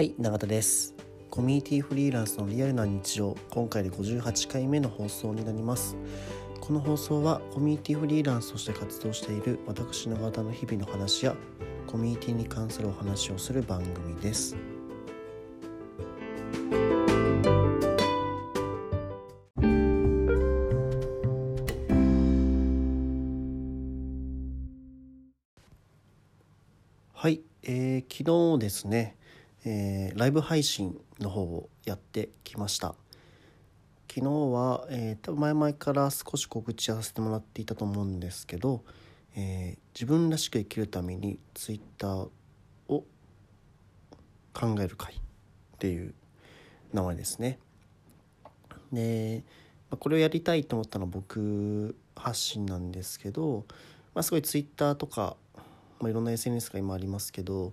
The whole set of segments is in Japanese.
はい永田です。コミュニティフリーランスのリアルな日常。今回で58回目の放送になります。この放送はコミュニティフリーランスとして活動している私永田の日々の話やコミュニティに関するお話をする番組です。はい、えー、昨日ですね、えー、ライブ配信の方をやってきました。昨日は、えー、前々から少し告知させてもらっていたと思うんですけど、えー、自分らしく生きるためにツイッターを考える会っていう名前ですね。でこれをやりたいと思ったのは僕発信なんですけど、まあ、すごいツイッターとかまあ、いろんな SNS が今ありますけど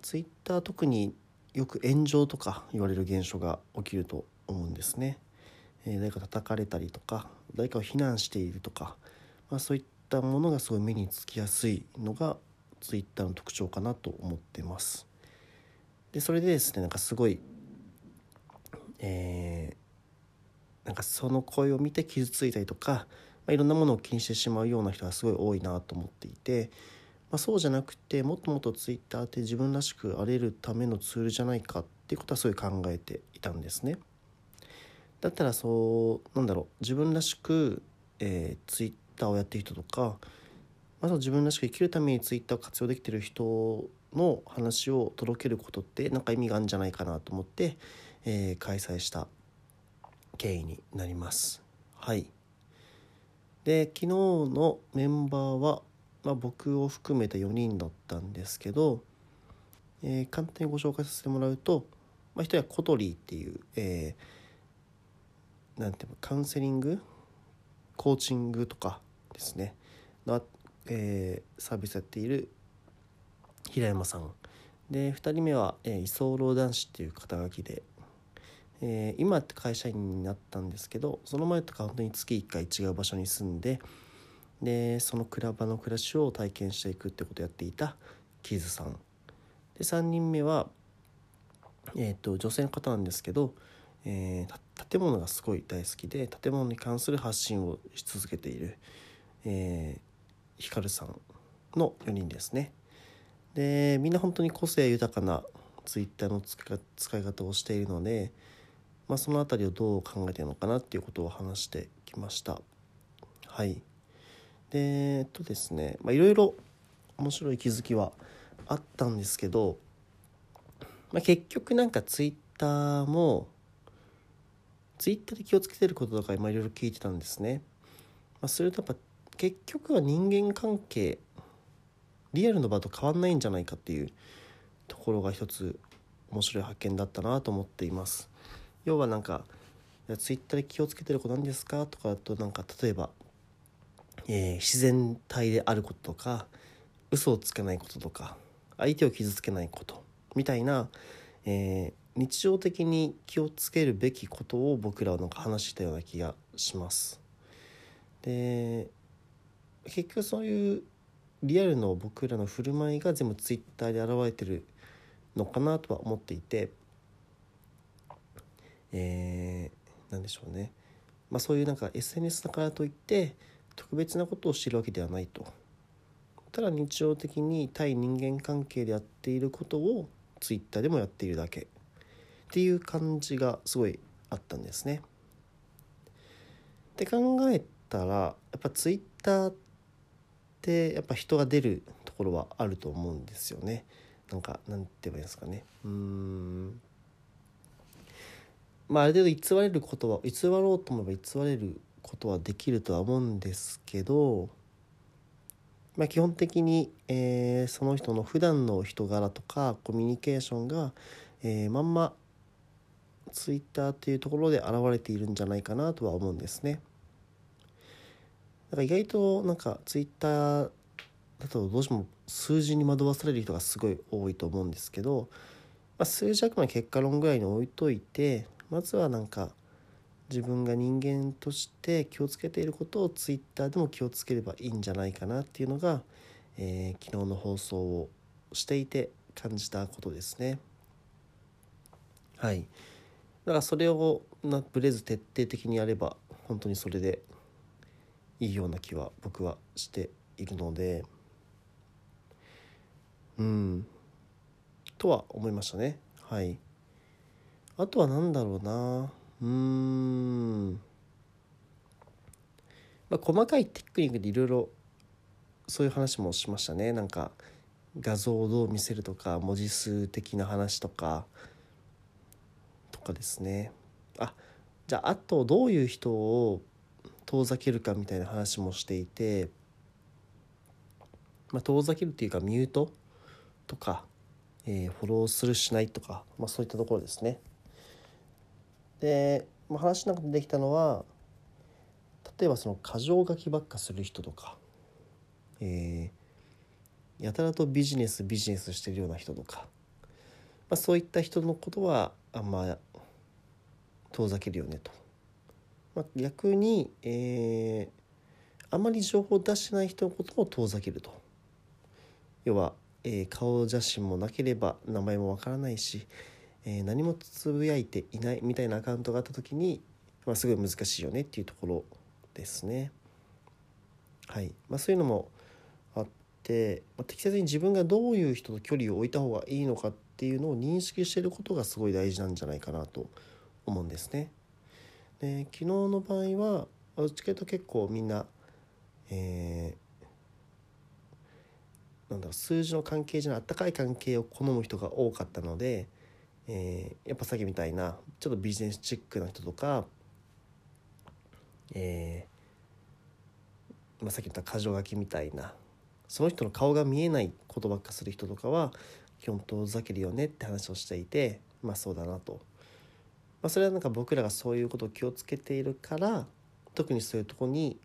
ツイッター特によく炎上とか言われる現象が起きると思うんですね。えー、誰か叩かれたりとか誰かを非難しているとか、まあ、そういったものがすごい目につきやすいのがツイッターの特徴かなと思ってます。でそれでですねなんかすごい、えー、なんかその声を見て傷ついたりとか、まあ、いろんなものを気にしてしまうような人がすごい多いなと思っていてまあ、そうじゃなくてもっともっとツイッターって自分らしくあれるためのツールじゃないかっていうことはすごい考えていたんですね。だったらそうなんだろう自分らしく、えー、ツイッターをやってる人とか、まあ、自分らしく生きるためにツイッターを活用できてる人の話を届けることって何か意味があるんじゃないかなと思って、えー、開催した経緯になります。はいで昨日のメンバーはまあ、僕を含めた4人だったんですけど、えー、簡単にご紹介させてもらうと、まあ、1人はコトリーっていう、えー、なんていうのカウンセリングコーチングとかですね。の、えー、サービスやっている平山さん。で2人目は、えー、居候男子っていう肩書きで、えー、今って会社員になったんですけどその前とか本当に月1回違う場所に住んででそのクラブの暮らしを体験していくってことをやっていたキズさん。で3人目は、えーと、女性の方なんですけど、えー、建物がすごい大好きで建物に関する発信をし続けている、えー、ヒカルさんの4人ですね。でみんな本当に個性豊かなツイッターの使い方をしているので、まあ、その辺りをどう考えてるのかなっていうことを話してきました。はい。でえっとですねいろいろ面白い気づきはあったんですけど、まあ、結局なんかツイッターもツイッターで気をつけてることとかいろいろ聞いてたんですね。まあ、それとやっぱ結局は人間関係リアルの場と変わんないんじゃないかっていうところが一つ面白い発見だったなと思っています。要はなんかツイッターで気をつけてることなんですかとかだとなんか例えばえー、自然体であることとか嘘をつけないこととか相手を傷つけないことみたいな、えー、日常的に気をつけるべきことを僕らはなんか話したような気がします。で結局そういうリアルの僕らの振る舞いが全部ツイッターで現れてるのかなとは思っていて、えー、何でしょうね、まあ、そういうなんか SNS だからといって特別なことをしているわけではないとただ日常的に対人間関係でやっていることをツイッターでもやっているだけっていう感じがすごいあったんですね。って考えたらやっぱツイッターってやっぱ人が出るところはあると思うんですよね。なんかなんて言えばいいですかね。うんまあある程度偽れることは偽ろうと思えば偽れることはできるとは思うんですけど、まあ、基本的に、えー、その人の普段の人柄とかコミュニケーションが、えー、まんまツイッターっていうところで現れているんじゃないかなとは思うんですね。だから意外となんかツイッターだとどうしても数字に惑わされる人がすごい多いと思うんですけど、まあ、数字あくまで結果論ぐらいに置いといてまずはなんか自分が人間として気をつけていることをツイッターでも気をつければいいんじゃないかなっていうのが、えー、昨日の放送をしていて感じたことですね。はい。だからそれをなブレず徹底的にやれば本当にそれでいいような気は僕はしているので。うん。とは思いましたね。はい。あとは何だろうな。うん。まあ細かいテクニックでいろいろそういう話もしましたね。なんか画像をどう見せるとか文字数的な話とかとかですね。あじゃああとどういう人を遠ざけるかみたいな話もしていて、まあ、遠ざけるっていうかミュートとか、えー、フォローするしないとか、まあ、そういったところですね。で、まあ、話の中でできたのは例えばその箇条書きばっかする人とか、えー、やたらとビジネスビジネスしてるような人とか、まあ、そういった人のことはあんま遠ざけるよねと。まあ、逆に、えー、あまり情報を出してない人のことも遠ざけると。要は、えー、顔写真もなければ名前もわからないし、えー、何もつぶやいていないみたいなアカウントがあった時に、まあ、すごい難しいよねっていうところですね。はいまあ、そういうのもあって、まあ、適切に自分がどういう人と距離を置いた方がいいのかっていうのを認識していることがすごい大事なんじゃないかなと思うんですね。で昨日の場合はどっちかというと結構みんな、えー、なんだろう数字の関係じゃないあったかい関係を好む人が多かったので、えー、やっぱさっきみたいなちょっとビジネスチックな人とか、えーまあ、さっき言った箇条書きみたいなその人の顔が見えないことばっかする人とかは基本遠ざけるよねって話をしていてまあそうだなと。まあ、それはなんか僕らがそういうことを気をつけているから特にそういうとこに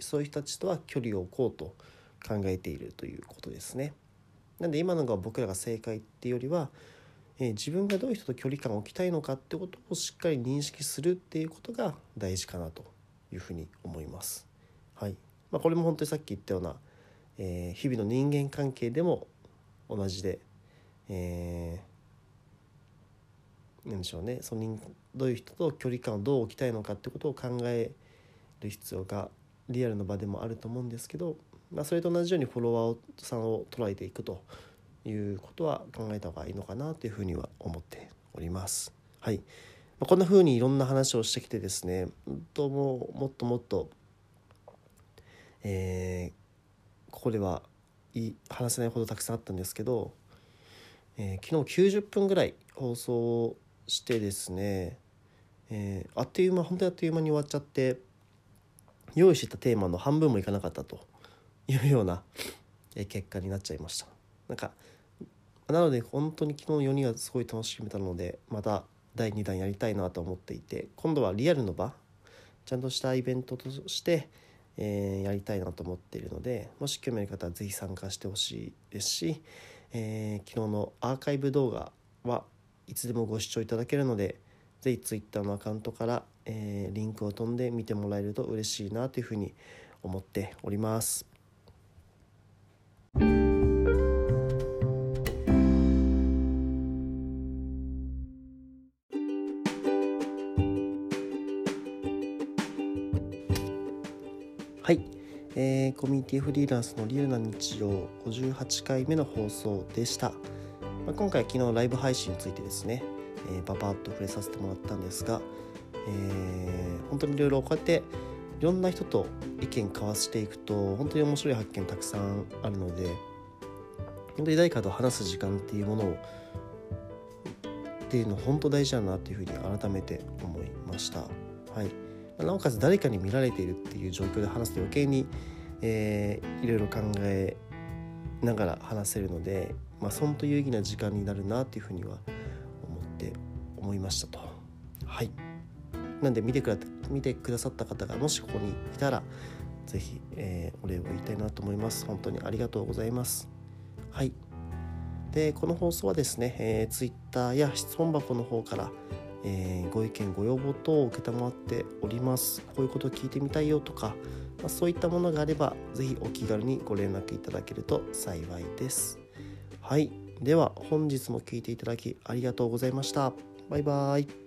そういう人たちとは距離を置こうと考えているということですね。なんで今のが僕らが正解っていうよりは、え、自分がどういう人と距離感を置きたいのかってことをしっかり認識するっていうことが大事かなというふうに思います。はい。まあ、これも本当にさっき言ったような、えー、日々の人間関係でも同じで、えーでしょうね。そのどういう人と距離感をどう置きたいのかってことを考える必要がリアルの場でもあると思うんですけど、まあ、それと同じようにフォロワーさんを捉えていくと。いうことは考えた方がいいのかなというふうには思っております。はいま、こんなふうにいろんな話をしてきてですねとももっともっと、えー、ここではい話せないほどたくさんあったんですけど、えー、昨日90分ぐらい放送してですね、えー、あっという間本当にあっという間に終わっちゃって用意してたテーマの半分もいかなかったというような結果になっちゃいましたなんかなので本当に昨日の4人はすごい楽しめたのでまた第2弾やりたいなと思っていて今度はリアルの場ちゃんとしたイベントとして、えー、やりたいなと思っているのでもし興味ある方は是非参加してほしいですし、えー、昨日のアーカイブ動画はいつでもご視聴いただけるのでぜひ Twitter のアカウントから、えー、リンクを飛んで見てもらえると嬉しいなというふうに思っております。はい、えー、コミュニティフリーランスのリアルな日常58回目の放送でした。まあ、今回昨日ライブ配信についてですね、えー、パパッと触れさせてもらったんですが、えー、本当にいろいろこうやっていろんな人と意見交わしていくと本当に面白い発見たくさんあるので本当に誰かと話す時間っていうものをっていうの本当大事だなっていうふうに改めて思いました。はい、なおかつ誰かに見られているっていう状況で話すと余計に、えー、いろいろ考えながら話せるのでまあ、損と有意義な時間になるなっていうふうには思って思いましたと。はいなんで見てくだ見てくださった方がもしここにいたら是非、えー、お礼を言いたいなと思います。本当にありがとうございます。はい。で、この放送はですね、えー、Twitter や質問箱の方から、えー、ご意見、ご要望等を承っております。こういうことを聞いてみたいよとか、まあ、そういったものがあれば、是非お気軽にご連絡いただけると幸いです。はい。では本日も聴いていただきありがとうございました。バイバイ